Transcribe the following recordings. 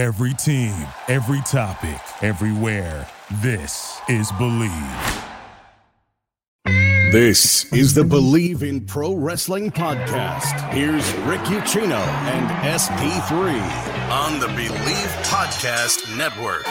Every team, every topic, everywhere. This is Believe. This is the Believe in Pro Wrestling podcast. Here's Rick Ucchino and SP3 on the Believe Podcast Network.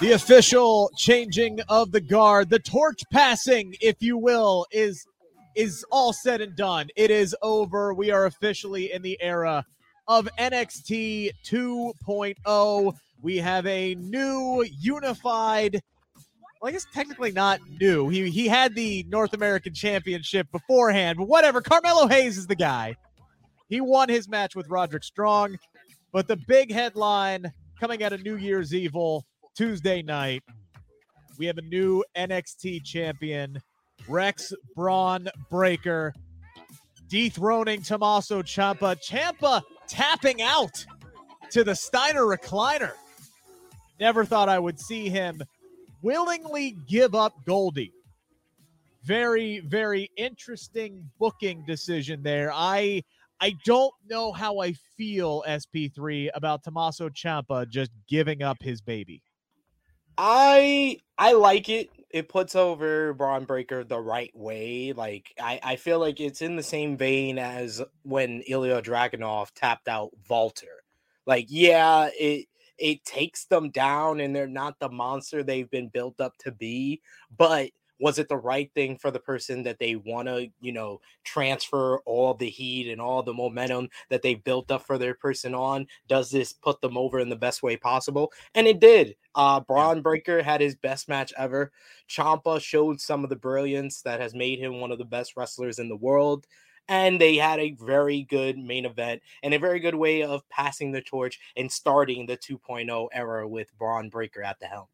The official changing of the guard, the torch passing, if you will, is is all said and done. It is over. We are officially in the era of NXT 2.0. We have a new unified well, I guess technically not new. He he had the North American Championship beforehand, but whatever. Carmelo Hayes is the guy. He won his match with Roderick Strong, but the big headline coming out of New Year's Evil Tuesday night, we have a new NXT champion, Rex Bron Breakker, dethroning Tommaso Ciampa. Ciampa tapping out to the Steiner recliner. Never thought I would see him willingly give up Goldie. Very, very interesting booking decision there. I I don't know how I feel SP3 about Tommaso Ciampa just giving up his baby. I I like it. It puts over Bron Breakker the right way. Like I, I feel like it's in the same vein as when Ilja Dragunov tapped out Walter. Like, yeah, it it takes them down and they're not the monster they've been built up to be, but was it the right thing for the person that they want to you know transfer all the heat and all the momentum that they built up for their person on? Does this put them over in the best way possible? And it did. Uh bron breakker had his best match ever. Ciampa showed some of the brilliance that has made him one of the best wrestlers in the world and they had a very good main event and a very good way of passing the torch and starting the 2.0 era with Bron Breakker at the helm.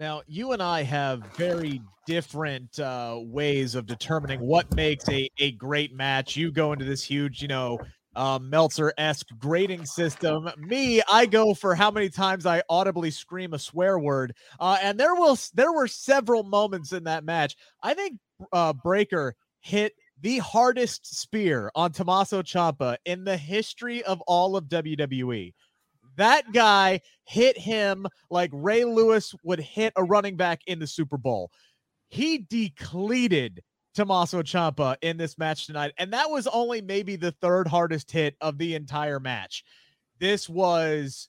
Now, you and I have very different uh, ways of determining what makes a, a great match. You go into this huge, you know, um, Meltzer esque grading system. Me, I go for how many times I audibly scream a swear word. Uh, and there will there were several moments in that match. I think uh, Breakker hit the hardest spear on Tommaso Ciampa in the history of all of WWE. That guy hit him like Ray Lewis would hit a running back in the Super Bowl. He depleted Tommaso Ciampa in this match tonight, and that was only maybe the third hardest hit of the entire match. This was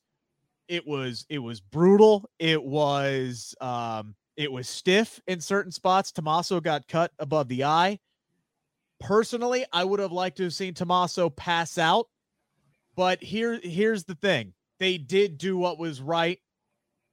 it was it was brutal. It was um it was stiff in certain spots. Tommaso got cut above the eye. Personally, I would have liked to have seen Tommaso pass out. But here here's the thing they did do what was right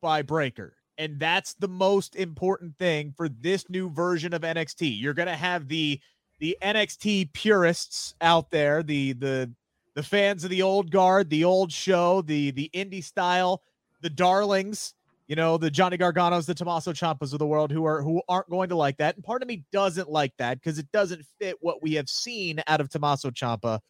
by Breakker. And that's the most important thing for this new version of NXT. You're going to have the the NXT purists out there, the the the fans of the old guard, the old show, the the indie style, the darlings, you know, the Johnny Garganos, the Tommaso Ciampas of the world who are who aren't going to like that. And part of me doesn't like that because it doesn't fit what we have seen out of Tommaso Ciampa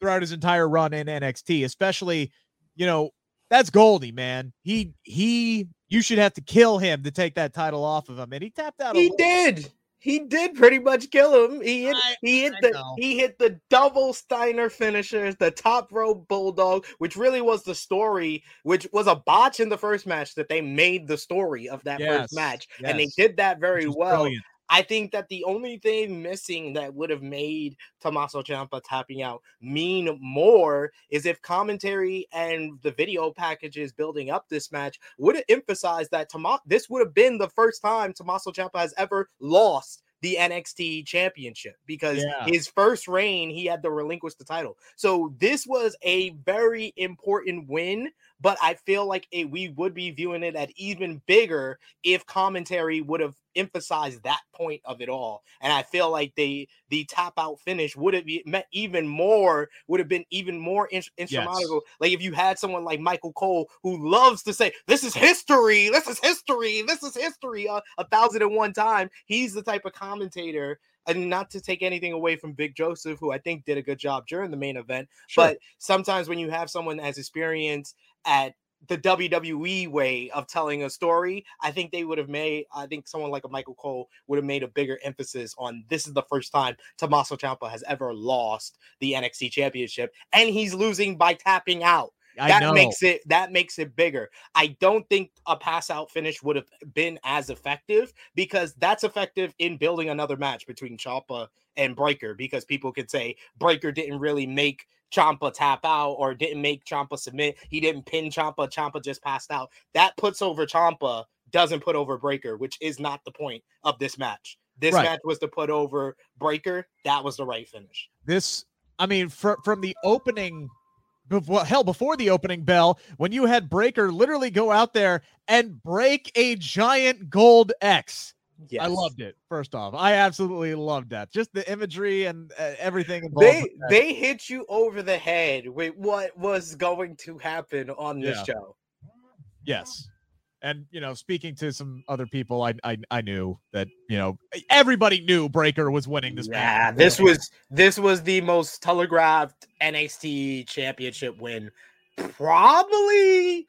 throughout his entire run in NXT, especially you know, that's Goldie, man. He he you should have to kill him to take that title off of him. And he tapped out. He did. He did pretty much kill him. He hit I, he hit I the know. he hit the double Steiner finishers, the top rope bulldog, which really was the story, which was a botch in the first match that they made the story of that yes, first match. Yes. And they did that very well. Brilliant. I think that the only thing missing that would have made Tommaso Ciampa tapping out mean more is if commentary and the video packages building up this match would have emphasized that Tom- this would have been the first time Tommaso Ciampa has ever lost the NXT championship because yeah. his first reign, he had to relinquish the title. So this was a very important win, but I feel like it, we would be viewing it at even bigger if commentary would have emphasized that point of it all. And I feel like the the tap out finish would have meant even more, would have been even more in, insurmountable. Yes. Like if you had someone like Michael Cole who loves to say, This is history, this is history, this is history uh, a thousand and one time. He's the type of commentator and not to take anything away from Vic Joseph, who I think did a good job during the main event. Sure. But sometimes when you have someone as experienced at the WWE way of telling a story, I think they would have made. I think someone like a Michael Cole would have made a bigger emphasis on this is the first time Tommaso Ciampa has ever lost the NXT Championship, and he's losing by tapping out. I that know. makes it that makes it bigger. I don't think a pass out finish would have been as effective because that's effective in building another match between Ciampa and Breakker because people could say Breakker didn't really make Ciampa tap out or didn't make Ciampa submit. He didn't pin Ciampa. Ciampa just passed out. That puts over Ciampa, doesn't put over Breakker, which is not the point of this match. This Right. match was to put over Breakker. That was the right finish. this i mean fr- from the opening before hell before the opening bell when you had breakker literally go out there and break a giant gold x Yes. i loved it first off i absolutely loved that just the imagery and uh, everything involved They they hit you over the head with what was going to happen on this Yeah. show. yes and you know speaking to some other people I, I i knew that you know everybody knew breakker was winning this Yeah, match this was this was the most telegraphed NXT championship win probably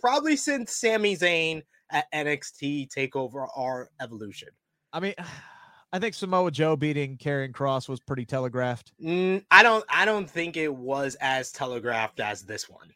probably since Sami Zayn at NXT TakeOver R Evolution. i mean i think samoa joe beating Karrion Kross was pretty telegraphed Mm, I don't I don't think it was as telegraphed as this one.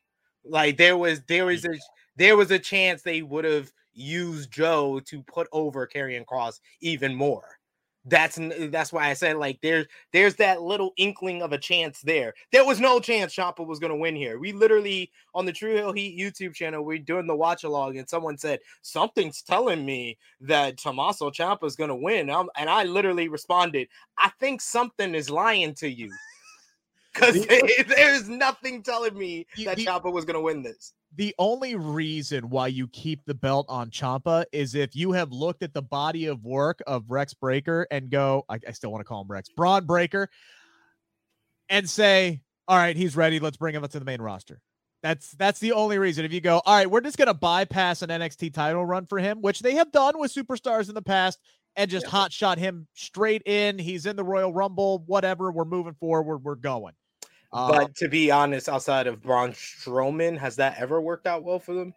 Like there was there was a there was a chance they would have used Joe to put over Karrion Kross even more. That's that's why I said like there's there's that little inkling of a chance there. There was no chance Ciampa was gonna win here. We literally on the True Hill Heat YouTube channel, we're doing the watch along, and someone said something's telling me that Tommaso Ciampa is gonna win. Um, and I literally responded, I think something is lying to you. Because there's nothing telling me that Ciampa was gonna win this. The only reason why you keep the belt on Ciampa is if you have looked at the body of work of Rex Breakker and go, I, I still want to call him Rex, Bron Breakker, and say, all right, he's ready. Let's bring him up to the main roster. That's that's the only reason. If you go, all right, we're just gonna bypass an NXT title run for him, which they have done with superstars in the past, and just hot shot him straight in. He's in the Royal Rumble, whatever. We're moving forward. We're going. Um, But to be honest, outside of Braun Strowman, has that ever worked out well for them?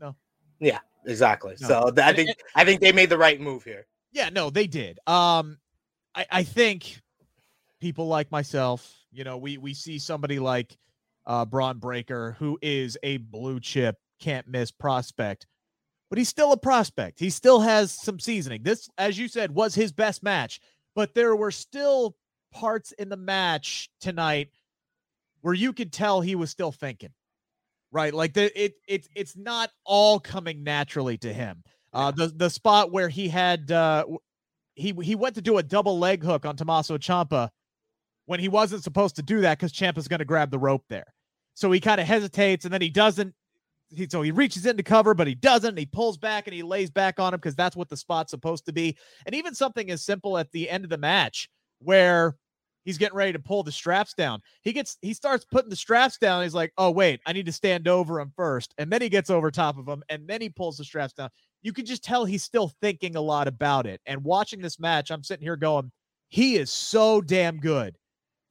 No. Yeah, exactly. No. So I think I think they made the right move here. Yeah, no, they did. Um, I, I think people like myself, you know, we we see somebody like uh Bron Breakker, who is a blue chip, can't miss prospect, but he's still a prospect. He still has some seasoning. This, as you said, was his best match, but there were still parts in the match tonight where you could tell he was still thinking. Right, like the it it it's not all coming naturally to him. Uh, the the spot where he had uh, he he went to do a double leg hook on Tommaso Ciampa when he wasn't supposed to do that because Ciampa's going to grab the rope there. So he kind of hesitates and then he doesn't. He so he reaches in to cover, but he doesn't. He pulls back and he lays back on him because that's what the spot's supposed to be. And even something as simple at the end of the match where he's getting ready to pull the straps down. He gets he starts putting the straps down. He's like, oh wait, I need to stand over him first, and then he gets over top of him, and then he pulls the straps down. You can just tell he's still thinking a lot about it. And watching this match, I'm sitting here going, he is so damn good,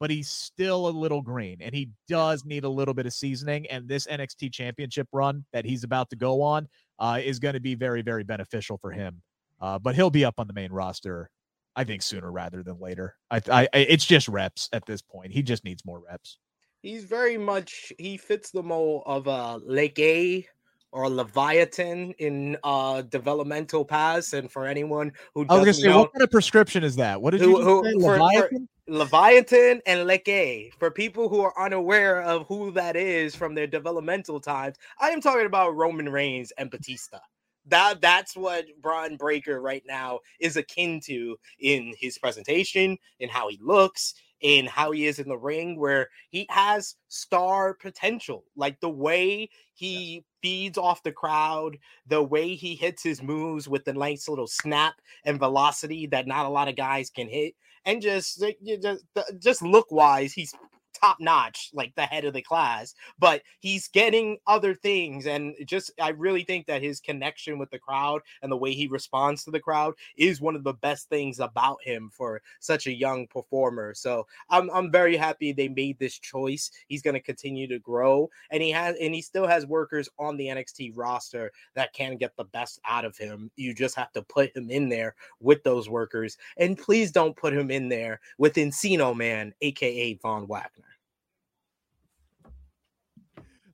but he's still a little green, and he does need a little bit of seasoning. And this NXT Championship run that he's about to go on uh, is going to be very, very beneficial for him. Uh, but he'll be up on the main roster I think sooner rather than later. I, I, it's just reps at this point. He just needs more reps. He's very much he fits the mold of a Lake A or Leviathan in uh developmental paths. And for anyone who I was gonna doesn't say, know, what kind of prescription is that? What did Who- you who- say? for- for- Leviathan? Leviathan and Leakee. For people who are unaware of who that is from their developmental times, I am talking about Roman Reigns and Batista. That that's what Bron Breakker right now is akin to in his presentation, in how he looks, in how he is in the ring, where he has star potential. Like the way he feeds off the crowd, the way he hits his moves with the nice little snap and velocity that not a lot of guys can hit and just just just look wise, he's top notch, like the head of the class, but he's getting other things. And just, I really think that his connection with the crowd and the way he responds to the crowd is one of the best things about him for such a young performer. So I'm, I'm very happy they made this choice. He's going to continue to grow and he has, and he still has workers on the NXT roster that can get the best out of him. You just have to put him in there with those workers. And please don't put him in there with Encino Man, aka Von Wagner.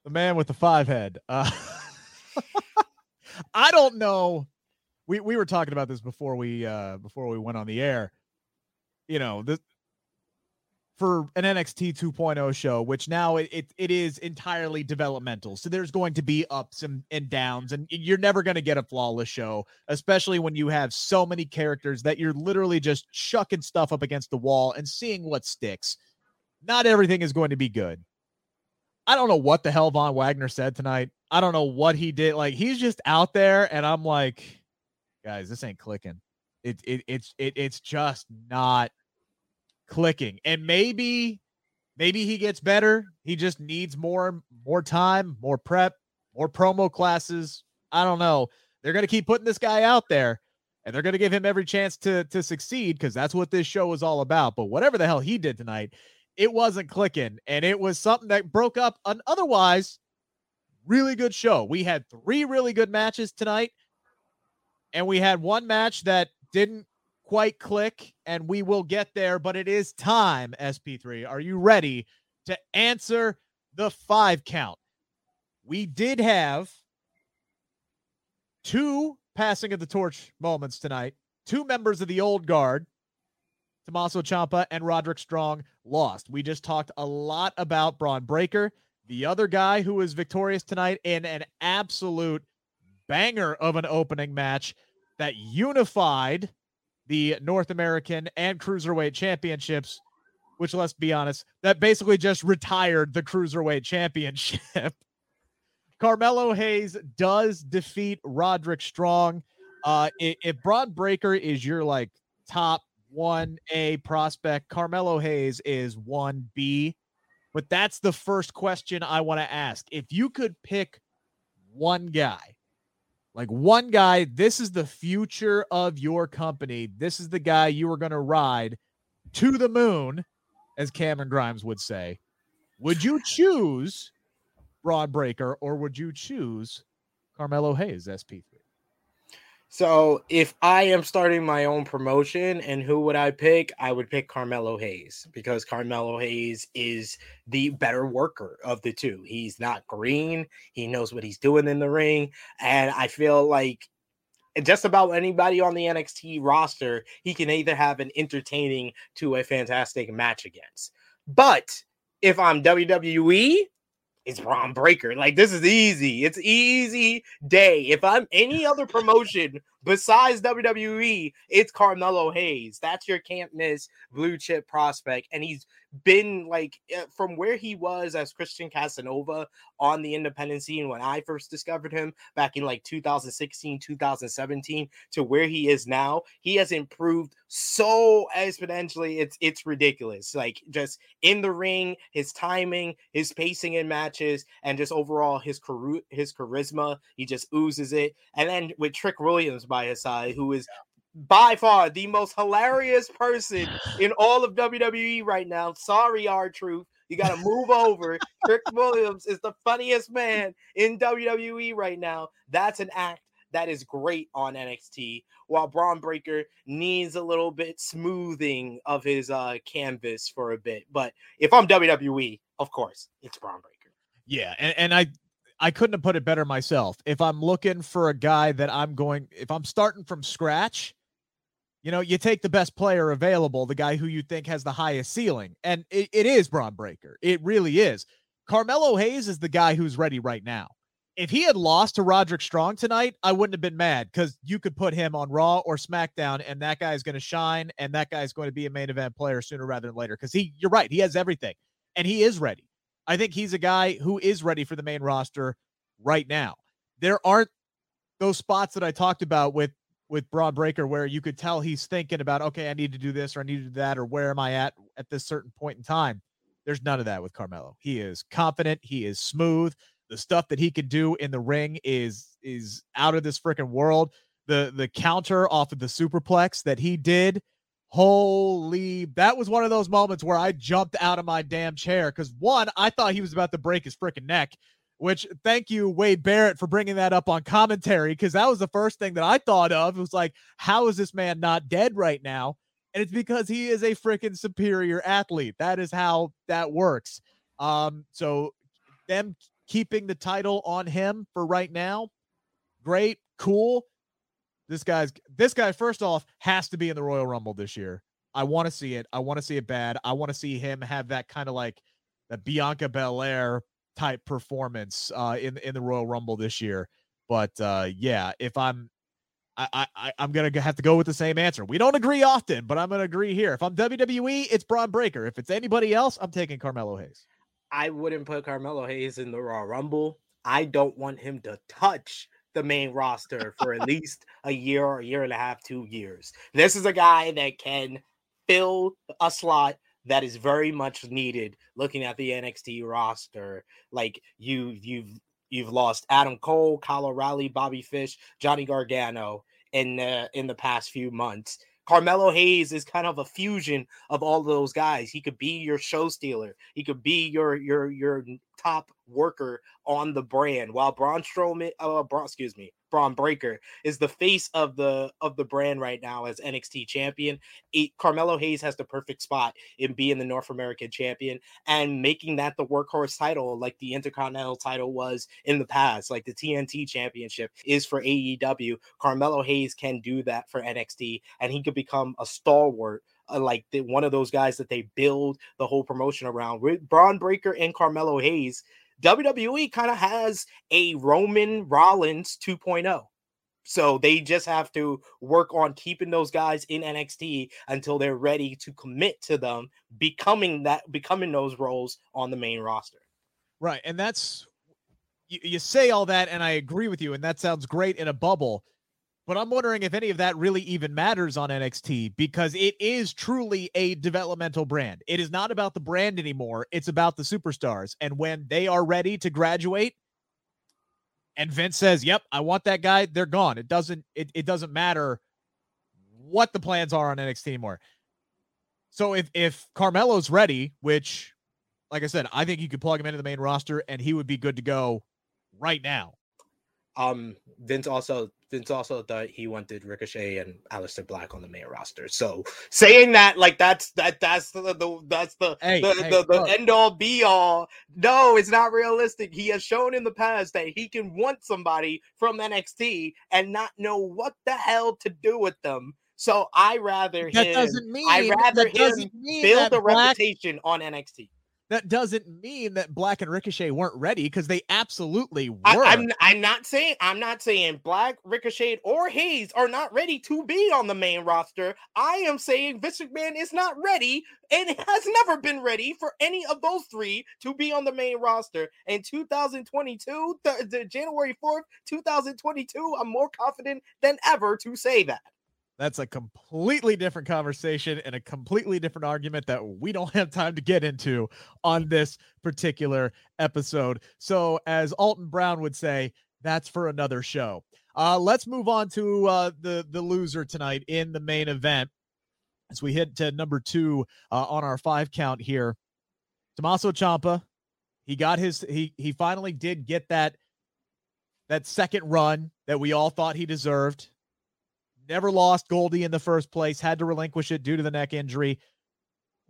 The man with the five head. Uh, I don't know. We we were talking about this before we uh before we went on the air. You know, the for an NXT 2.0 show, which now it, it, it is entirely developmental. So there's going to be ups and, and downs, and you're never going to get a flawless show, especially when you have so many characters that you're literally just chucking stuff up against the wall and seeing what sticks. Not everything is going to be good. I don't know what the hell Von Wagner said tonight. I don't know what he did. Like he's just out there, and I'm like, guys, this ain't clicking. It, it it's it, it's just not clicking. And maybe maybe he gets better. He just needs more more time, more prep, more promo classes. I don't know. They're to keep putting this guy out there and they're to give him every chance to to succeed cuz that's what this show is all about. But whatever the hell he did tonight, it wasn't clicking and it was something that broke up an otherwise really good show. We had 3 really good matches tonight and we had one match that didn't quite click, and we will get there, but it is time, SP3. Are you ready to answer the five count? We did have two passing of the torch moments tonight. Two members of the old guard, Tommaso Ciampa and Roderick Strong, lost. We just talked a lot about Bron Breakker, the other guy who was victorious tonight in an absolute banger of an opening match that unified the North American and Cruiserweight Championships, which let's be honest, that basically just retired the Cruiserweight Championship. Carmelo Hayes does defeat Roderick Strong. Uh, if, if Breakker is your like top 1A prospect, Carmelo Hayes is 1B. But that's the first question I want to ask. If you could pick one guy like one guy, this is the future of your company. This is the guy you are going to ride to the moon, as Cameron Grimes would say. Would you choose Bron Breakker or would you choose Carmelo Hayes, SP3? So if I am starting my own promotion and who would I pick? I would pick Carmelo Hayes because Carmelo Hayes is the better worker of the two. He's not green. He knows what he's doing in the ring. And I feel like just about anybody on the NXT roster, he can either have an entertaining to a fantastic match against. But if I'm WWE, it's Bron Breakker. Like this is easy. It's easy day. If I'm any other promotion besides WWE, it's Carmelo Hayes. That's your can't miss blue chip prospect, and he's been like eh, from where he was as Christian Casanova on the independent scene when I first discovered him back in like 2016, 2017 to where he is now. He has improved so exponentially. It's it's ridiculous. Like just in the ring, his timing, his pacing in matches, and just overall his his charisma. He just oozes it. And then with Trick Williams by his side, who is by far the most hilarious person in all of WWE right now. Sorry, R-Truth. You got to move over. Trick Williams is the funniest man in WWE right now. That's an act that is great on NXT. While Bron Breakker needs a little bit smoothing of his uh canvas for a bit. But if I'm WWE, of course, it's Bron Breakker. Yeah, and, and I I couldn't have put it better myself. If I'm looking for a guy that I'm going, if I'm starting from scratch, you know, you take the best player available, the guy who you think has the highest ceiling, and it, it is Bron Breakker. It really is. Carmelo Hayes is the guy who's ready right now. If he had lost to Roderick Strong tonight, I wouldn't have been mad because you could put him on Raw or SmackDown, and that guy is going to shine, and that guy is going to be a main event player sooner rather than later. Because he, you're right, he has everything, and he is ready. I think he's a guy who is ready for the main roster right now. There aren't those spots that I talked about with with Bron Breakker where you could tell he's thinking about, okay, I need to do this or I need to do that, or where am I at at this certain point in time. There's none of that with Carmelo. He is confident. He is smooth. The stuff that he could do in the ring is is out of this freaking world. The the counter off of the superplex that he did, holy! That was one of those moments where I jumped out of my damn chair because one, I thought he was about to break his freaking neck. Which thank you Wade Barrett for bringing that up on commentary because that was the first thing that I thought of. It was like, how is this man not dead right now? And it's because he is a freaking superior athlete. That is how that works. Um, so them keeping the title on him for right now. Great, cool. This guy's this guy first off has to be in the Royal Rumble this year. I want to see it. I want to see it bad. I want to see him have that kind of like the Bianca Belair type performance uh, in in the Royal Rumble this year. But uh, yeah, if I'm I, I I'm gonna have to go with the same answer. We don't agree often, but I'm gonna agree here. If I'm WWE, it's Bron Breakker. If it's anybody else, I'm taking Carmelo Hayes. I wouldn't put Carmelo Hayes in the Raw Rumble. I don't want him to touch the main roster for at least a year or a year and a half, two years. This is a guy that can fill a slot that is very much needed looking at the NXT roster. Like you you've you've lost Adam Cole, Kyle O'Reilly, Bobby Fish, Johnny Gargano in the in the past few months. Carmelo Hayes is kind of a fusion of all of those guys. He could be your show stealer. He could be your your your top worker on the brand. While Braun Strowman, uh, Braun, excuse me, Bron Breakker is the face of the of the brand right now as NXT champion. It, Carmelo Hayes has the perfect spot in being the North American champion and making that the workhorse title, like the Intercontinental title was in the past, like the TNT Championship is for AEW. Carmelo Hayes can do that for NXT, and he could become a stalwart uh, like the, one of those guys that they build the whole promotion around. With Breakker and Carmelo Hayes, WWE kind of has a Roman Rollins 2.0. So they just have to work on keeping those guys in NXT until they're ready to commit to them becoming that becoming those roles on the main roster. Right. And that's you, you say all that and I agree with you and that sounds great in a bubble. But I'm wondering if any of that really even matters on NXT because it is truly a developmental brand. It is not about the brand anymore. It's about the superstars. And when they are ready to graduate, and Vince says, "Yep, I want that guy," they're gone. It doesn't it, it doesn't matter what the plans are on NXT anymore. So if if Carmelo's ready, which like I said, I think you could plug him into the main roster and he would be good to go right now. Um, Vince also Vince also thought he wanted Ricochet and Aleister Black on the main roster. So saying that like that's that that's the, the that's the hey, the, hey, the, the end all be all. No, it's not realistic. He has shown in the past that he can want somebody from NXT and not know what the hell to do with them. So I rather that him. Doesn't mean, I rather him build a Black, reputation on NXT that doesn't mean that Black and Ricochet weren't ready because they absolutely were. I, am I'm, I'm not saying I'm not saying Black, Ricochet, or Hayes are not ready to be on the main roster. I am saying Vince McMahon is not ready and has never been ready for any of those three to be on the main roster. In 2022, the, the January 4th, 2022, I'm more confident than ever to say that. That's a completely different conversation and a completely different argument that we don't have time to get into on this particular episode. So, as Alton Brown would say, that's for another show. Uh, let's move on to uh, the the loser tonight in the main event as we hit to number two uh, on our five count here. Tommaso Ciampa, he got his he he finally did get that that second run that we all thought he deserved never lost Goldie in the first place, had to relinquish it due to the neck injury.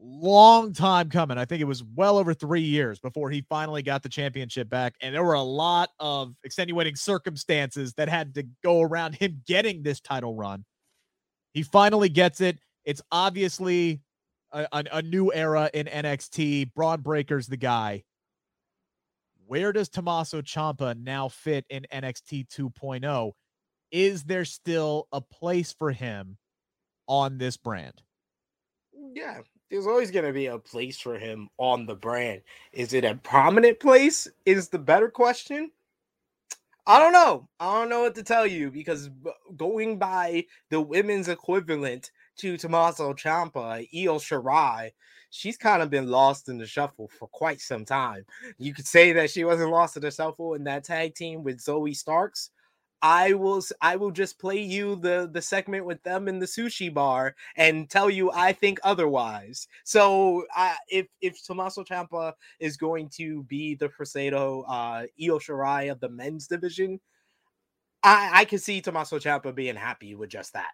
Long time coming. I think it was well over three years before he finally got the championship back. And there were a lot of extenuating circumstances that had to go around him getting this title run. He finally gets it. It's obviously a, a, a new era in NXT. Bron Breakker's the guy. Where does Tommaso Ciampa now fit in NXT 2.0? Is there still a place for him on this brand? Mm, yeah, there's always going to be a place for him on the brand. Is it a prominent place? Is the better question. I don't know. I don't know what to tell you because going by the women's equivalent to Tommaso Ciampa, Io Shirai, she's kind of been lost in the shuffle for quite some time. You could say that she wasn't lost in the shuffle in that tag team with Zoey Starks. I will I will just play you the the segment with them in the sushi bar and tell you I think otherwise. So uh, if if Tommaso Ciampa is going to be the Fresedo uh Io Shirai of the men's division, I I can see Tommaso Ciampa being happy with just that.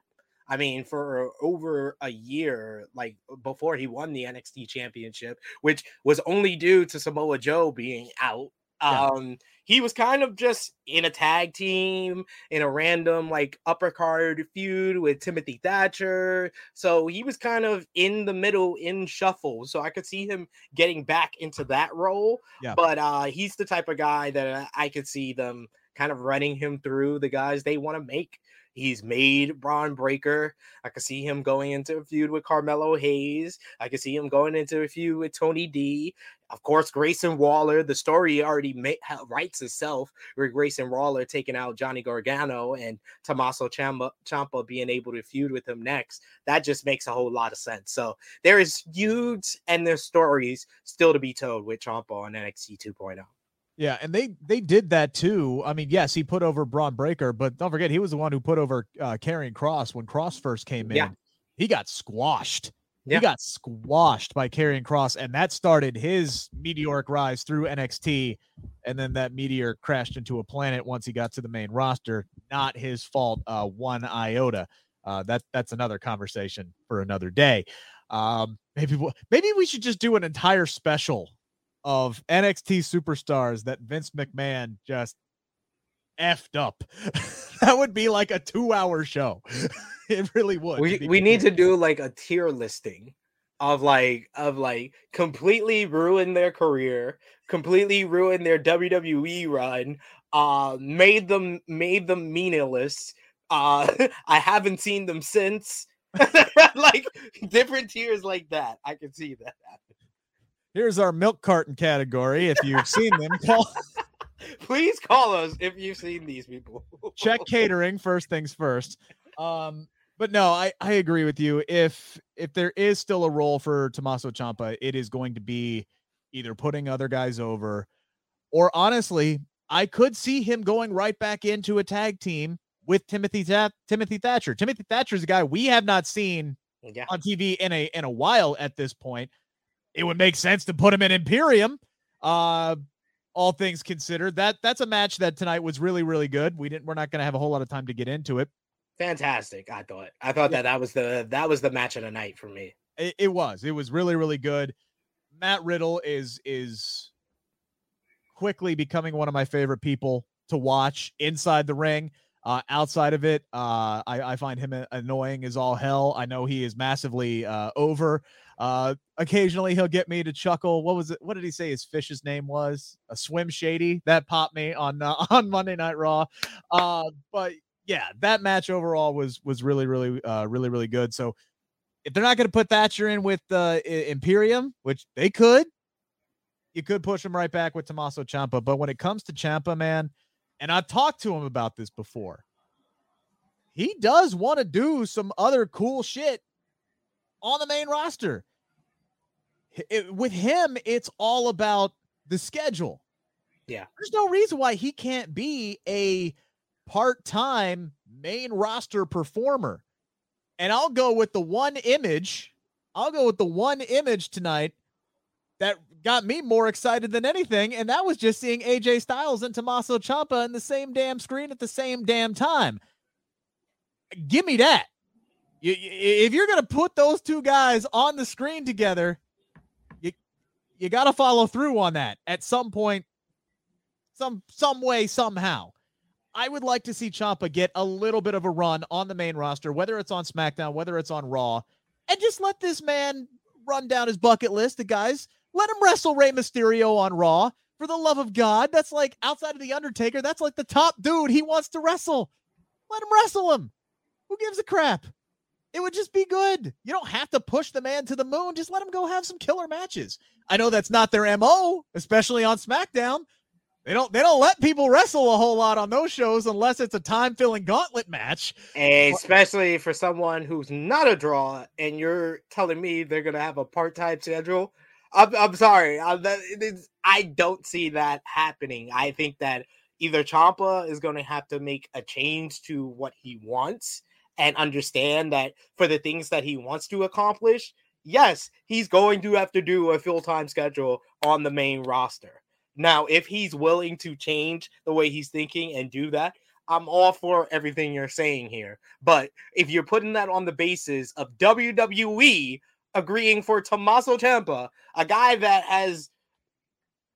I mean, for over a year, like before he won the NXT championship, which was only due to Samoa Joe being out. Yeah. Um, he was kind of just in a tag team in a random like upper card feud with Timothy Thatcher. So he was kind of in the middle in shuffle. So I could see him getting back into that role. Yeah. But uh he's the type of guy that I could see them kind of running him through the guys they want to make. He's made Bron Breakker. I could see him going into a feud with Carmelo Hayes. I could see him going into a feud with Tony D. Of course, Grayson Waller. The story already ma- writes itself with Grayson Waller taking out Johnny Gargano and Tommaso Ciampa being able to feud with him next. That just makes a whole lot of sense. So there is feuds and there's stories still to be told with Ciampa on NXT 2.0. Yeah, and they they did that too. I mean, yes, he put over Bron Breakker, but don't forget he was the one who put over uh Karrion Kross when Kross first came in. Yeah. He got squashed. Yeah. He got squashed by Karrion Kross, and that started his meteoric rise through NXT. And then that meteor crashed into a planet once he got to the main roster. Not his fault, uh, one iota. Uh, that that's another conversation for another day. Um, maybe maybe we should just do an entire special of NXT superstars that Vince McMahon just effed up. that would be like a two hour show. it really would. We we need to do like a tier listing of like of like completely ruin their career, completely ruin their WWE run, uh made them made them meaningless. Uh I haven't seen them since. like different tiers like that. I can see that Here's our milk carton category. If you've seen them, call. Please call us if you've seen these people. Check catering first things first. Um, but no, I I agree with you. If if there is still a role for Tommaso Ciampa, it is going to be either putting other guys over, or honestly, I could see him going right back into a tag team with Timothy Th- Timothy Thatcher. Timothy Thatcher is a guy we have not seen yeah. on TV in a in a while at this point it would make sense to put him in Imperium. Uh, all things considered, that that's a match that tonight was really really good. We didn't. We're not going to have a whole lot of time to get into it. Fantastic. I thought. I thought yeah. that that was the that was the match of the night for me. It, it was. It was really really good. Matt Riddle is is quickly becoming one of my favorite people to watch inside the ring. Uh, outside of it, uh, I, I, find him annoying as all hell. I know he is massively uh, over. Uh, occasionally he'll get me to chuckle. What was it? What did he say his fish's name was? A swim shady that popped me on uh, on Monday Night Raw. Uh, but yeah, that match overall was was really really uh, really really good. So if they're not going to put Thatcher in with uh, Imperium, which they could, you could push him right back with Tommaso Ciampa. But when it comes to Ciampa, man, and I've talked to him about this before. He does want to do some other cool shit on the main roster. It, with him, it's all about the schedule. Yeah. There's no reason why he can't be a part time main roster performer. And I'll go with the one image. I'll go with the one image tonight that got me more excited than anything. And that was just seeing AJ Styles and Tommaso Ciampa in the same damn screen at the same damn time. Give me that. You, if you're going to put those two guys on the screen together, you you got to follow through on that at some point, some some way somehow. I would like to see Ciampa get a little bit of a run on the main roster, whether it's on SmackDown, whether it's on Raw, and just let this man run down his bucket list The guys. Let him wrestle Rey Mysterio on Raw. For the love of God, that's like outside of the Undertaker. That's like the top dude he wants to wrestle. Let him wrestle him. Who gives a crap? It would just be good. You don't have to push the man to the moon. Just let him go have some killer matches. I know that's not their MO, especially on SmackDown, They don't they don't let people wrestle a whole lot on those shows unless it's a time filling gauntlet match. Especially for someone who's not a draw, and you're telling me they're gonna have a part time schedule. I'm, I'm sorry, I'm, I don't see that happening. I think that either Ciampa is going to have to make a change to what he wants and understand that for the things that he wants to accomplish, yes, he's going to have to do a full time schedule on the main roster. Now, if he's willing to change the way he's thinking and do that, I'm all for everything you're saying here. But if you're putting that on the basis of WWE agreeing for Tommaso Ciampa, a guy that has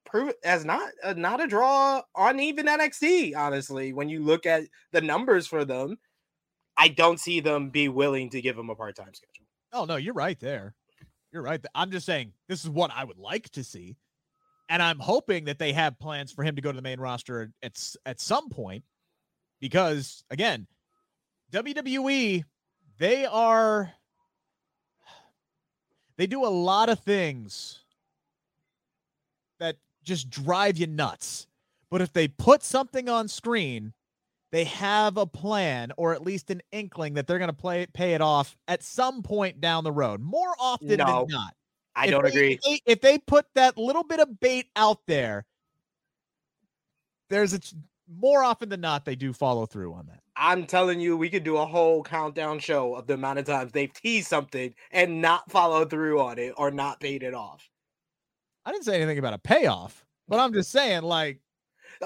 proved as not uh, not a draw on even NXT, honestly, when you look at the numbers for them, I don't see them be willing to give him a part-time schedule. Oh no, you're right there. You're right. I'm just saying this is what I would like to see. And I'm hoping that they have plans for him to go to the main roster at, at some point because, again, WWE, they are, they do a lot of things that just drive you nuts. But if they put something on screen, they have a plan or at least an inkling that they're going to play pay it off at some point down the road. More often no. than not. I if don't they, agree. If they, if they, put that little bit of bait out there, there's a more often than not they do follow through on that. I'm telling you, we could do a whole countdown show of the amount of times they've teased something and not followed through on it or not paid it off. I didn't say anything about a payoff, but I'm just saying, like,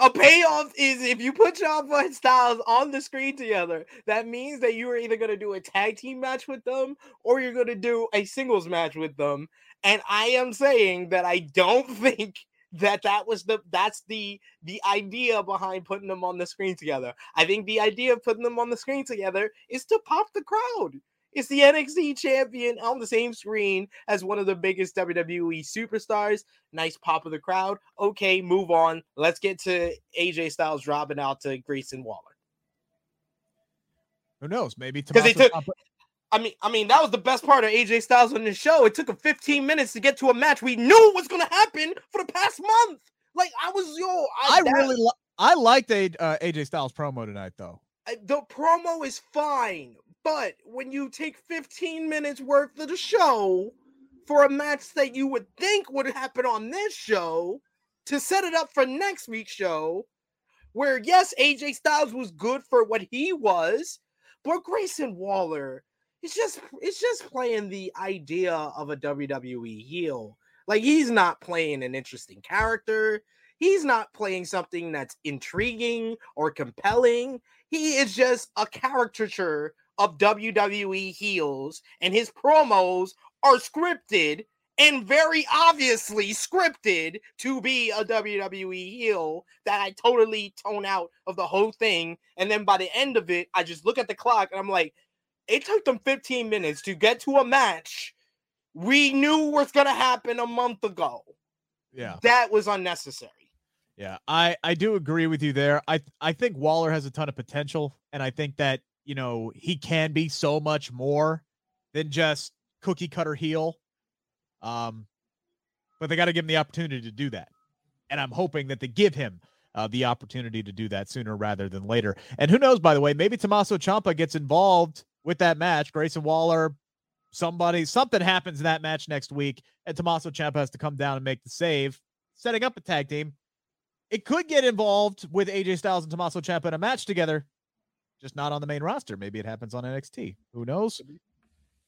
a payoff is if you put Ciampa and Styles on the screen together, that means that you are either going to do a tag team match with them or you're going to do a singles match with them. And I am saying that I don't think that that was the that's the the idea behind putting them on the screen together. I think the idea of putting them on the screen together is to pop the crowd. It's the NXT champion on the same screen as one of the biggest WWE superstars. Nice pop of the crowd. Okay, move on. Let's get to AJ Styles dropping out to Grayson Waller. Who knows? Maybe because they took. I mean, I mean that was the best part of AJ Styles on the show. It took him 15 minutes to get to a match we knew was going to happen for the past month. Like I was yo, I, I really, li- I liked a, uh, AJ Styles promo tonight though. The promo is fine, but when you take 15 minutes worth of the show for a match that you would think would happen on this show to set it up for next week's show, where yes, AJ Styles was good for what he was, but Grayson Waller is just it's just playing the idea of a WWE heel. Like he's not playing an interesting character. He's not playing something that's intriguing or compelling. He is just a caricature of WWE heels, and his promos are scripted and very obviously scripted to be a WWE heel that I totally tone out of the whole thing. And then by the end of it, I just look at the clock and I'm like, it took them 15 minutes to get to a match we knew was going to happen a month ago. Yeah. That was unnecessary. Yeah, I I do agree with you there. I I think Waller has a ton of potential and I think that you know, he can be so much more than just cookie cutter heel. Um, but they got to give him the opportunity to do that. And I'm hoping that they give him uh, the opportunity to do that sooner rather than later. And who knows, by the way, maybe Tommaso Ciampa gets involved with that match. Grayson Waller, somebody, something happens in that match next week, and Tommaso Ciampa has to come down and make the save, setting up a tag team. It could get involved with AJ Styles and Tommaso Ciampa in a match together just not on the main roster. Maybe it happens on NXT. Who knows?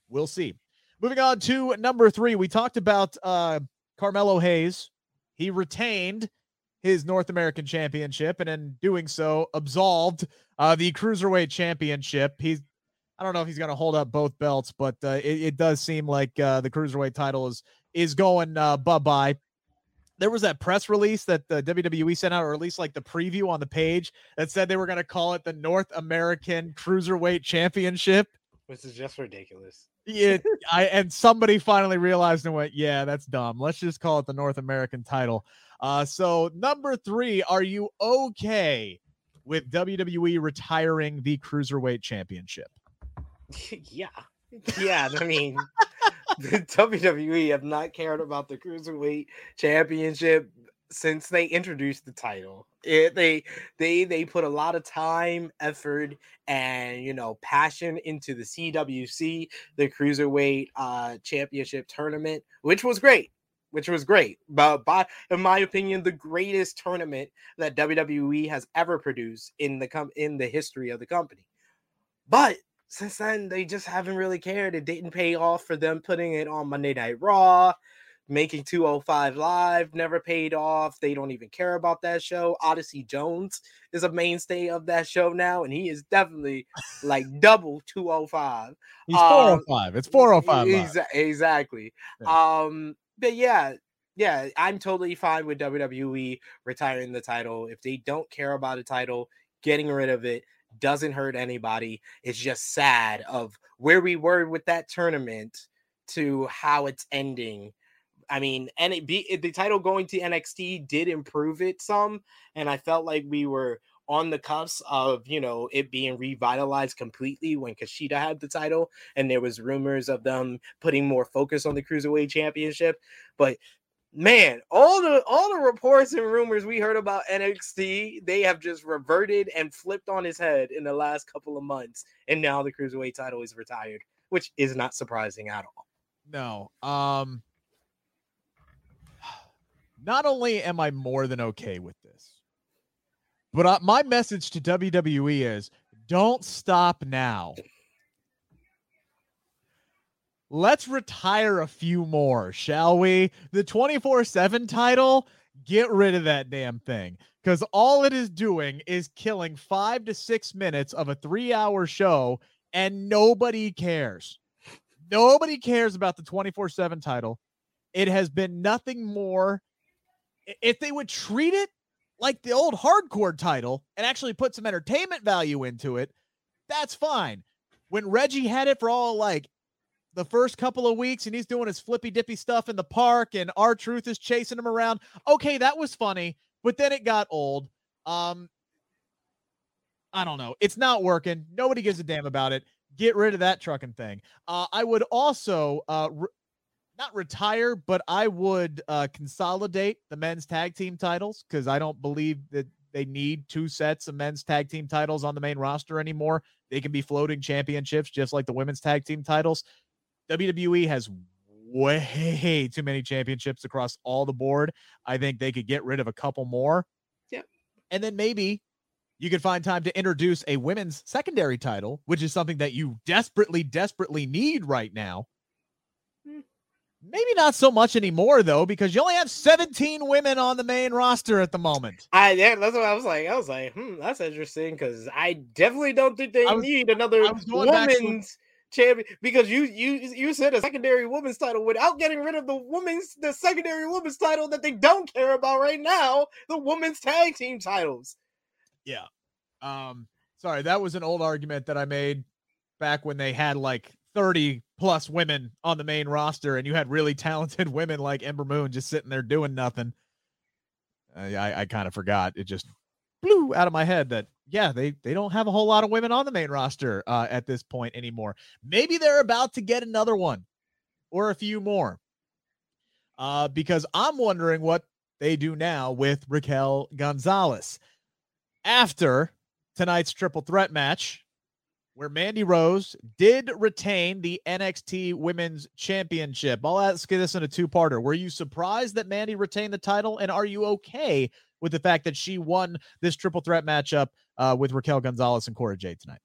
We'll see. Moving on to number three, we talked about uh, Carmelo Hayes. He retained his North American Championship, and in doing so, absolved uh, the Cruiserweight Championship. He's I don't know if he's going to hold up both belts, but uh, it, it, does seem like uh, the cruiserweight title is is going uh, bye bye there was that press release that the WWE sent out, or at least like the preview on the page that said they were going to call it the North American Cruiserweight Championship, which is just ridiculous. Yeah, I and somebody finally realized and went, "Yeah, that's dumb. Let's just call it the North American title." Uh, so number three, are you okay with WWE retiring the Cruiserweight Championship? yeah, yeah. I mean, the WWE have not cared about the cruiserweight championship since they introduced the title. It, they they they put a lot of time, effort, and you know passion into the CWC, the Cruiserweight uh, Championship tournament, which was great. Which was great, but by in my opinion, the greatest tournament that WWE has ever produced in the com- in the history of the company. But since then, they just haven't really cared. It didn't pay off for them putting it on Monday Night Raw making 205 live never paid off they don't even care about that show odyssey jones is a mainstay of that show now and he is definitely like double 205 he's 405 um, it's 405 exa- exactly yeah. um but yeah yeah i'm totally fine with wwe retiring the title if they don't care about a title getting rid of it doesn't hurt anybody it's just sad of where we were with that tournament to how it's ending I mean, and it be eh, the title going to NXT did improve it some, and I felt like we were on the cusp of you know it being revitalized completely when Kushida had the title, and there was rumors of them putting more focus on the cruiserweight championship. But man, all the all the reports and rumors we heard about NXT, they have just reverted and flipped on his head in the last couple of months, and now the cruiserweight title is retired, which is not surprising at all. No, um, not only am I more than okay with this, but uh, my message to WWE is don't stop now. Let's retire a few more, shall we? The 24 7 title, get rid of that damn thing because all it is doing is killing five to six minutes of a three hour show and nobody cares. Nobody cares about the 24 7 title. It has been nothing more if they would treat it like the old hardcore title and actually put some entertainment value into it, that's fine. When Reggie had it for all like the first couple of weeks and he's doing his flippy dippy stuff in the park and R-Truth is chasing him around, okay, that was funny, but then it got old. Um, I don't know. It's not working. Nobody gives a damn about it. Get rid of that trucking thing. Uh, I would also uh, re- not retire, but I would uh, consolidate the men's tag team titles because I don't believe that they need two sets of men's tag team titles on the main roster anymore. They can be floating championships just like the women's tag team titles. WWE has way too many championships across all the board. I think they could get rid of a couple more. Yeah. And then maybe you could find time to introduce a women's secondary title, which is something that you desperately, desperately need right now. Maybe not so much anymore though, because you only have 17 women on the main roster at the moment. I yeah, that's what I was like. I was like, hmm, that's interesting because I definitely don't think they was, need another women's champion because you you you said a secondary women's title without getting rid of the women's the secondary women's title that they don't care about right now, the women's tag team titles. Yeah. Um sorry, that was an old argument that I made back when they had like 30 plus women on the main roster and you had really talented women like Ember Moon just sitting there doing nothing. Uh, I, I kind of forgot. It just blew out of my head that yeah, they they don't have a whole lot of women on the main roster uh, at this point anymore. Maybe they're about to get another one or a few more. Uh, because I'm wondering what they do now with Raquel Gonzalez after tonight's triple threat match where Mandy Rose did retain the NXT Women's Championship. I'll ask you this in a two parter. Were you surprised that Mandy retained the title? And are you okay with the fact that she won this triple threat matchup uh, with Raquel Gonzalez and Cora Jade tonight?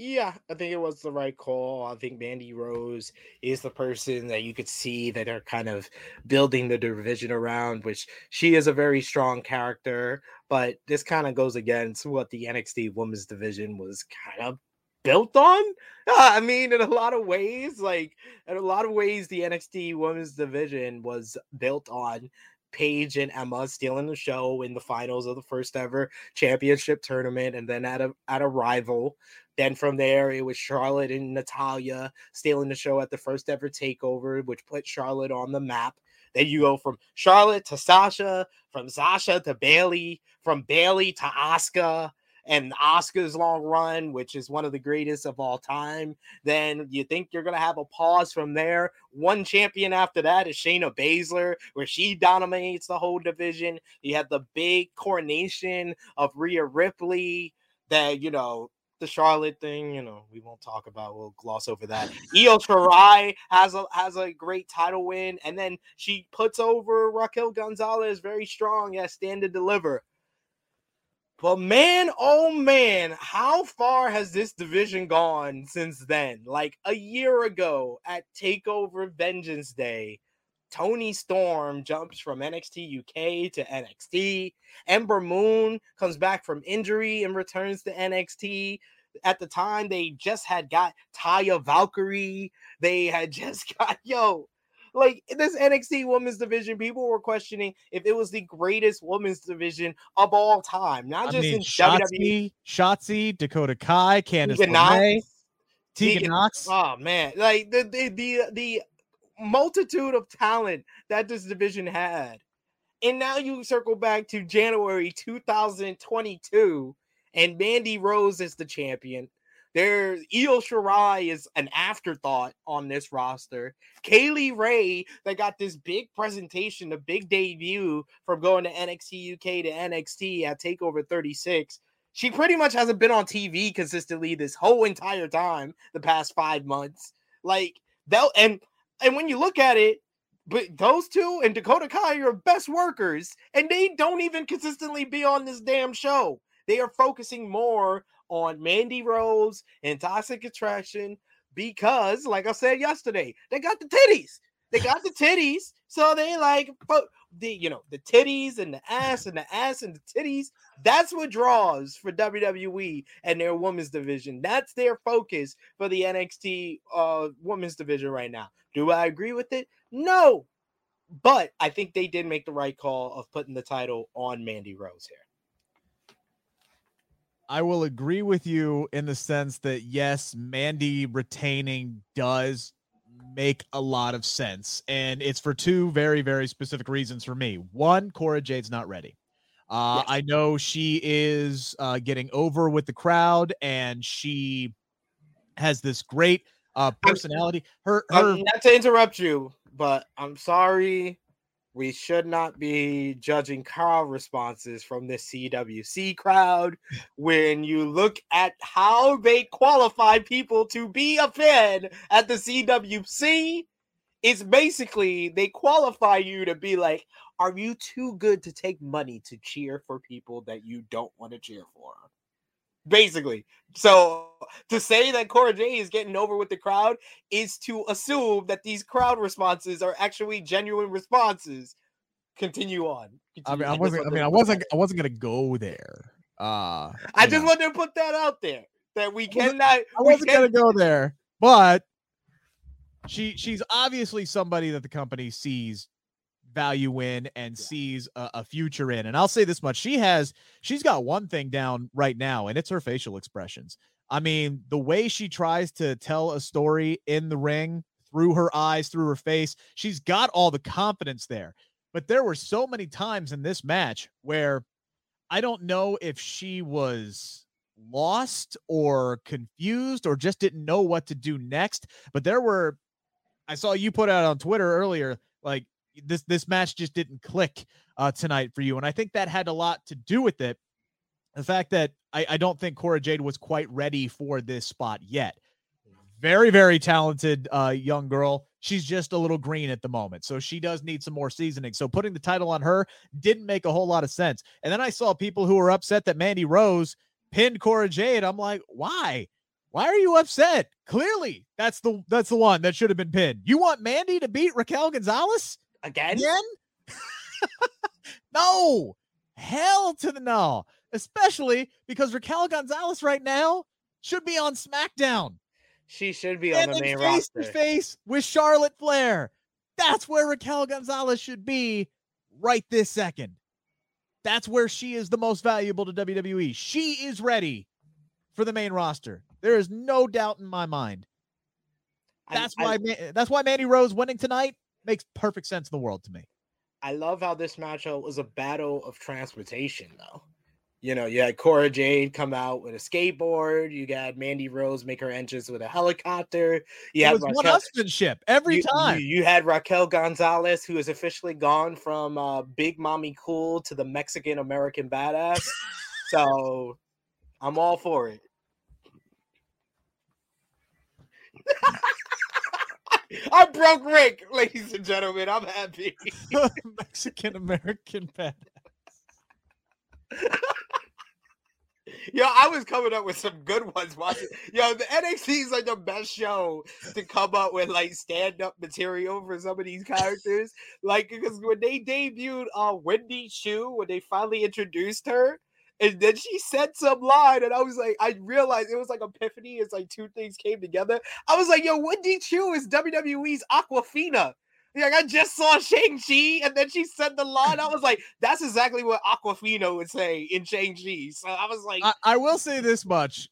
Yeah, I think it was the right call. I think Mandy Rose is the person that you could see that are kind of building the division around, which she is a very strong character. But this kind of goes against what the NXT women's division was kind of built on. I mean, in a lot of ways, like in a lot of ways, the NXT Women's Division was built on Paige and Emma stealing the show in the finals of the first ever championship tournament, and then at a at Arrival. Then from there, it was Charlotte and Natalya stealing the show at the first ever takeover, which put Charlotte on the map. Then you go from Charlotte to Sasha, from Sasha to Bayley, from Bayley to Asuka, and Asuka's long run, which is one of the greatest of all time, then you think you're gonna have a pause from there. One champion after that is Shayna Baszler, where she dominates the whole division. You have the big coronation of Rhea Ripley that you know the Charlotte thing, you know, we won't talk about. We'll gloss over that. Io Shirai has a has a great title win, and then she puts over Raquel Gonzalez very strong at Stand and Deliver. But man, oh man, how far has this division gone since then? Like a year ago at Takeover Vengeance Day, Toni Storm jumps from NXT UK to NXT. Ember Moon comes back from injury and returns to NXT. At the time, they just had got Taya Valkyrie. They had just got, yo, like this NXT women's division, people were questioning if it was the greatest women's division of all time, not I just mean, in Shotzi, WWE. Shotzi, Dakota Kai, Candice LeRae, Tegan, Tegan Nox. Oh man, like the the the, the multitude of talent that this division had. And now you circle back to January 2022, and Mandy Rose is the champion. There's Io Shirai is an afterthought on this roster. Kay Lee Ray they got this big presentation, a big debut from going to NXT UK to NXT at Takeover 36. She pretty much hasn't been on TV consistently this whole entire time, the past five months. Like that, and and when you look at it, but those two and Dakota Kai are best workers, and they don't even consistently be on this damn show. They are focusing more on Mandy Rose and Toxic Attraction because, like I said yesterday, they got the titties. They got the titties, so they like the you know the titties and the ass and the ass and the titties. That's what draws for WWE and their women's division. That's their focus for the NXT uh women's division right now. Do I agree with it? No, but I think they did make the right call of putting the title on Mandy Rose here. I will agree with you in the sense that yes, Mandy retaining does make a lot of sense. And it's for two very, very specific reasons for me. One, Cora Jade's not ready. Uh, yes. I know she is uh, getting over with the crowd and she has this great uh, personality. Her, her... Um, not to interrupt you, but I'm sorry we should not be judging crowd responses from the CWC crowd. When you look at how they qualify people to be a fan at the CWC, it's basically they qualify you to be like, are you too good to take money to cheer for people that you don't want to cheer for? Basically. So to say that Cora J is getting over with the crowd is to assume that these crowd responses are actually genuine responses. Continue on. Continue. I mean, I wasn't. I mean, I wasn't. I wasn't gonna go there. Uh, I just know. wanted to put that out there that we cannot. I wasn't gonna go there, but she she's obviously somebody that the company sees value in and yeah. sees a, a, future in. And I'll say this much: she has she's got one thing down right now, and it's her facial expressions. I mean, the way she tries to tell a story in the ring through her eyes, through her face, she's got all the confidence there. But there were so many times in this match where I don't know if she was lost or confused or just didn't know what to do next. But there were, I saw you put out on Twitter earlier, like this this match just didn't click uh, tonight for you, and I think that had a lot to do with it. The fact that I, I don't think Cora Jade was quite ready for this spot yet. Very very talented uh, young girl. She's just a little green at the moment, so she does need some more seasoning. So putting the title on her didn't make a whole lot of sense. And then I saw people who were upset that Mandy Rose pinned Cora Jade. I'm like, why? Why are you upset? Clearly, that's the that's the one that should have been pinned. You want Mandy to beat Raquel Gonzalez? Again? Again? no. Hell to the no. Especially because Raquel Gonzalez right now should be on SmackDown. She should be on the main face roster. To face with Charlotte Flair. That's where Raquel Gonzalez should be right this second. That's where she is the most valuable to WWE. She is ready for the main roster. There is no doubt in my mind. That's I, why I, that's why Mandy Rose winning tonight makes perfect sense in the world to me. I love how this matchup was a battle of transportation, though. You know, you had Cora Jade come out with a skateboard. You got Mandy Rose make her entrance with a helicopter. You it had was one husbandship every you, time. You, you, had Raquel Gonzalez, who has officially gone from uh, Big Mami Cool to the Mexican American badass. so I'm all for it. I broke Rick, ladies and gentlemen. I'm happy. Mexican American badass. Yo, I was coming up with some good ones watching. Yo, the NXT is like the best show to come up with like stand up material for some of these characters. Like, because when they debuted uh Wendy Choo, when they finally introduced her, and then she said some line, and I was like, I realized it was like epiphany. It's like two things came together. I was like, yo, Wendy Choo is WWE's Awkwafina. Like I just saw Shang-Chi and then she said the line. I was like, that's exactly what Awkwafina would say in Shang-Chi. So I was like, I, I will say this much.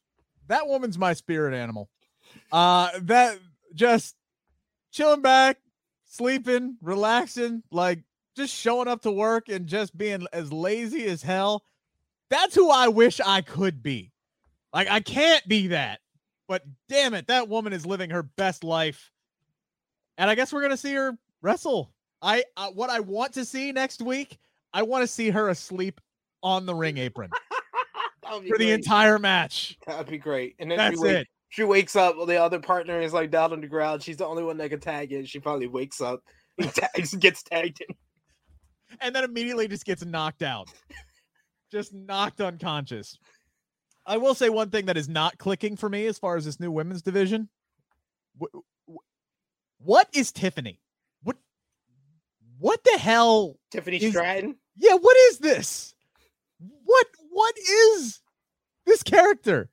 That woman's my spirit animal. Uh that just chilling back, sleeping, relaxing, like just showing up to work and just being as lazy as hell. That's who I wish I could be. Like I can't be that. But damn it, that woman is living her best life. And I guess we're going to see her wrestle. I uh, what I want to see next week, I want to see her asleep on the ring apron for great. the entire match. That'd be great. And then That's she, wake, it. she wakes up, the other partner is like down on the ground. She's the only one that can tag it. She finally wakes up, and tags, gets tagged in. And then immediately just gets knocked out. Just knocked unconscious. I will say one thing that is not clicking for me as far as this new women's division. Wh- wh- What is Tiffany? What what the hell Tiffany Is- Stratton. Yeah, what is this? What what is this character?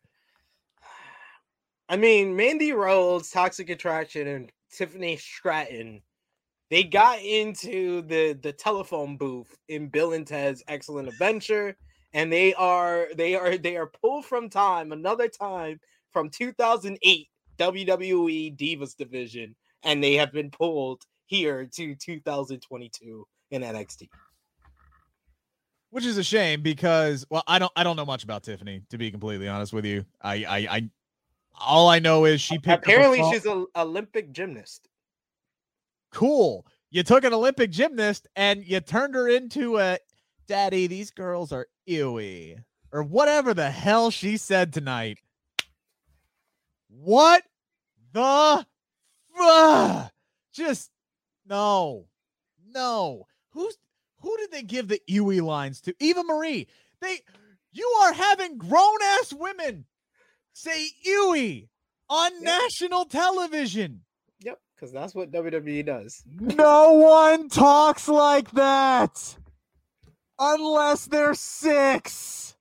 I mean, Mandy Rose, Toxic Attraction, and Tiffany Stratton. They got into the the telephone booth in Bill and Ted's Excellent Adventure, and they are they are they are pulled from time another time from 2008 WWE Divas division, and they have been pulled here to 2022 in NXT. Which is a shame because well, I don't I don't know much about Tiffany to be completely honest with you. I I, I all I know is she picked up a Apparently, she's an Olympic gymnast. cool. You took an Olympic gymnast and you turned her into a daddy. These girls are ewy or whatever the hell she said tonight. What the fuck? Just no, no. Who's who did they give the ewy lines to? Eva Marie. They you are having grown ass women say ewy on Yeah. national television. Yep, because that's what WWE does. No one talks like that unless they're six.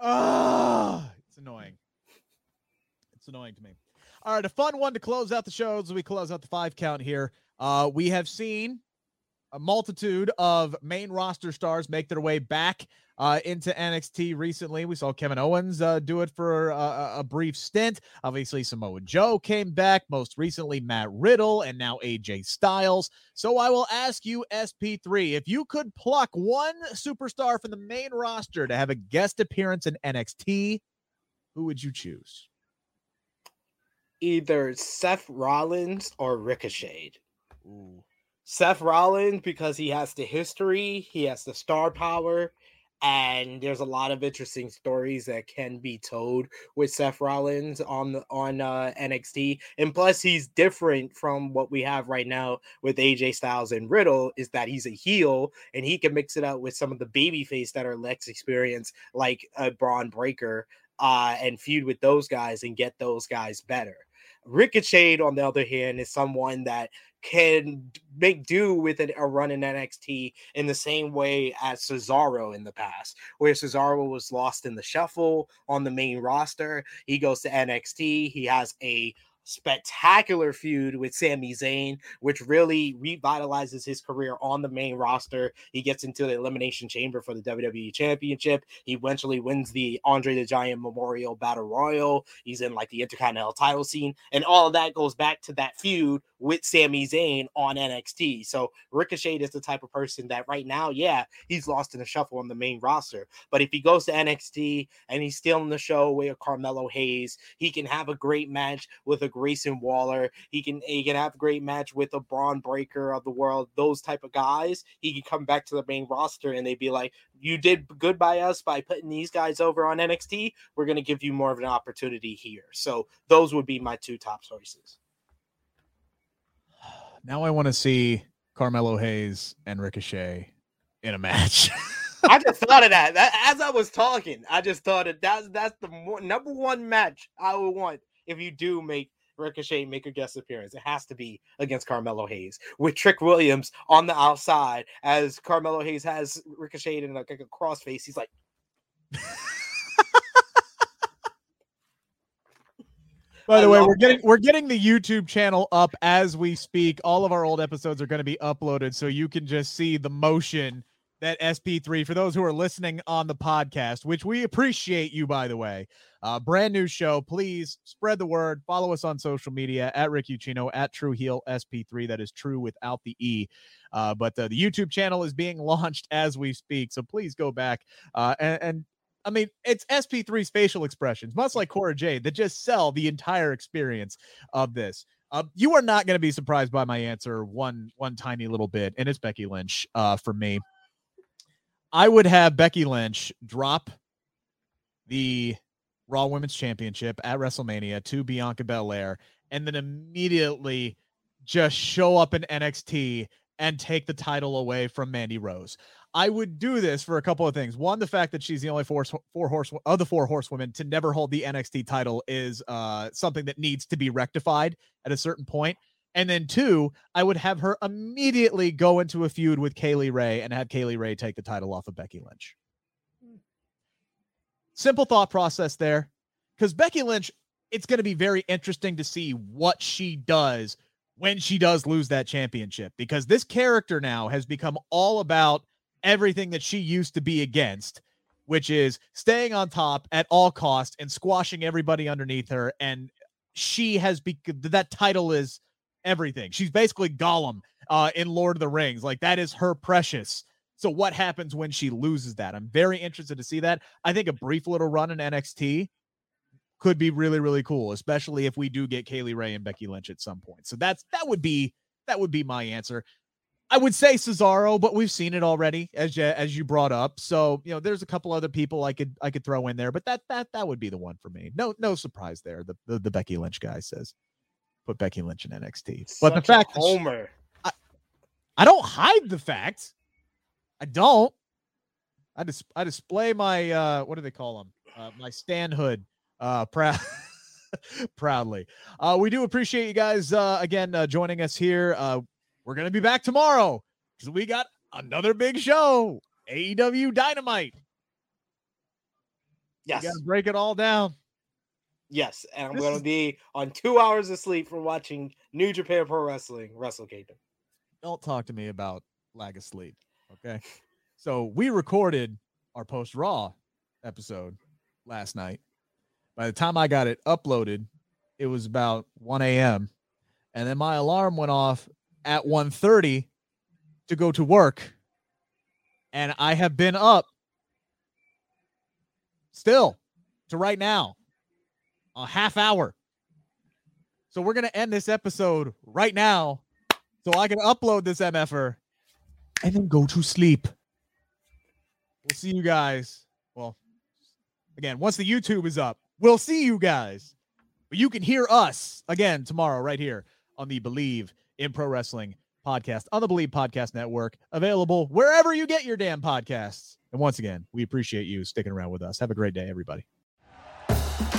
Ah, it's annoying. It's annoying to me. All right, a fun one to close out the show as we close out the five count here. Uh, we have seen a multitude of main roster stars make their way back uh, into NXT recently. We saw Kevin Owens uh, do it for a, a- a brief stint. Obviously, Samoa Joe came back, most recently, Matt Riddle, and now AJ Styles. So I will ask you, SP3, if you could pluck one superstar from the main roster to have a guest appearance in NXT, who would you choose? Either Seth Rollins or Ricochet. Seth Rollins because he has the history, he has the star power, and there's a lot of interesting stories that can be told with Seth Rollins on the on uh, NXT. And plus, he's different from what we have right now with AJ Styles and Riddle. Is that he's a heel and he can mix it up with some of the babyface that are less experienced, like a Bron Breakker, uh, and feud with those guys and get those guys better. Ricochet, on the other hand, is someone that can make do with an, a run in NXT in the same way as Cesaro in the past, where Cesaro was lost in the shuffle on the main roster. He goes to NXT. He has a spectacular feud with Sami Zayn, which really revitalizes his career on the main roster. He gets into the Elimination Chamber for the WWE Championship. He eventually wins the Andre the Giant Memorial Battle Royal. He's in like the Intercontinental title scene, and all of that goes back to that feud with Sami Zayn on NXT. So Ricochet is the type of person that right now, yeah, he's lost in the shuffle on the main roster. But if he goes to NXT and he's still in the show with Carmelo Hayes, he can have a great match with a Grayson Waller. He can he can have a great match with a Bron Breakker of the world. Those type of guys, he can come back to the main roster and they'd be like, "You did good by us by putting these guys over on NXT. We're going to give you more of an opportunity here." So those would be my two top choices. Now I want to see Carmelo Hayes and Ricochet in a match. I just thought of that. that. As I was talking, I just thought that that's that's the more, number one match I would want if you do make Ricochet make a guest appearance. It has to be against Carmelo Hayes with Trick Williams on the outside as Carmelo Hayes has Ricochet in like, like a crossface. He's like. By the way, we're getting we're getting the YouTube channel up as we speak. All of our old episodes are going to be uploaded, so you can just see the motion that SP3 for those who are listening on the podcast, which we appreciate you, by the way. Uh, brand new show. Please spread the word. Follow us on social media at Rick Ucchino, at True Heel SP3. That is true without the E. Uh, but uh, the YouTube channel is being launched as we speak. So please go back uh, and, and I mean, it's SP3's facial expressions, much like Cora Jade, that just sell the entire experience of this. Uh, you are not going to be surprised by my answer one one tiny little bit, and it's Becky Lynch uh, for me. I would have Becky Lynch drop the Raw Women's Championship at WrestleMania to Bianca Belair, and then immediately just show up in NXT and take the title away from Mandy Rose. I would do this for a couple of things. One, the fact that she's the only four four horse of the four horsewomen to never hold the NXT title is uh, something that needs to be rectified at a certain point. And then two, I would have her immediately go into a feud with Kay Lee Ray and have Kay Lee Ray take the title off of Becky Lynch. Simple thought process there. Because Becky Lynch, it's going to be very interesting to see what she does when she does lose that championship. Because this character now has become all about everything that she used to be against, which is staying on top at all costs and squashing everybody underneath her. And she has be that title is everything. She's basically Gollum uh, in Lord of the Rings. Like that is her precious. So what happens when she loses that? I'm very interested to see that. I think a brief little run in NXT could be really really cool, especially if we do get Kay Lee Ray and Becky Lynch at some point. So that's that would be that would be my answer. I would say Cesaro, but we've seen it already as you, as you brought up. So you know, there's a couple other people I could I could throw in there, but that that that would be the one for me. No no surprise there. The the, the Becky Lynch guy says put Becky Lynch in NXT, Such but the fact Homer, she, I, I don't hide the fact. I don't. I just dis- I display my uh what do they call them? Uh, my standhood uh proud proudly. Uh we do appreciate you guys uh again uh, joining us here. Uh we're going to be back tomorrow because we got another big show AEW Dynamite. Yes. got to break it all down. Yes. And I'm going to be on two hours of sleep for watching New Japan Pro Wrestling Wrestle Kingdom. Don't talk to me about lack of sleep. Okay. So we recorded our post Raw episode last night. By the time I got it uploaded, it was about 1 a.m. And then my alarm went off at 1:30 to go to work. And I have been up still to right now a half hour. So we're going to end this episode right now so I can upload this MFR and then go to sleep. We'll see you guys. Well, again, once the YouTube is up, we'll see you guys. But you can hear us again tomorrow, right here on the Bleav in Pro Wrestling podcast on the Bleav Podcast Network, available wherever you get your damn podcasts. And once again, we appreciate you sticking around with us. Have a great day, everybody.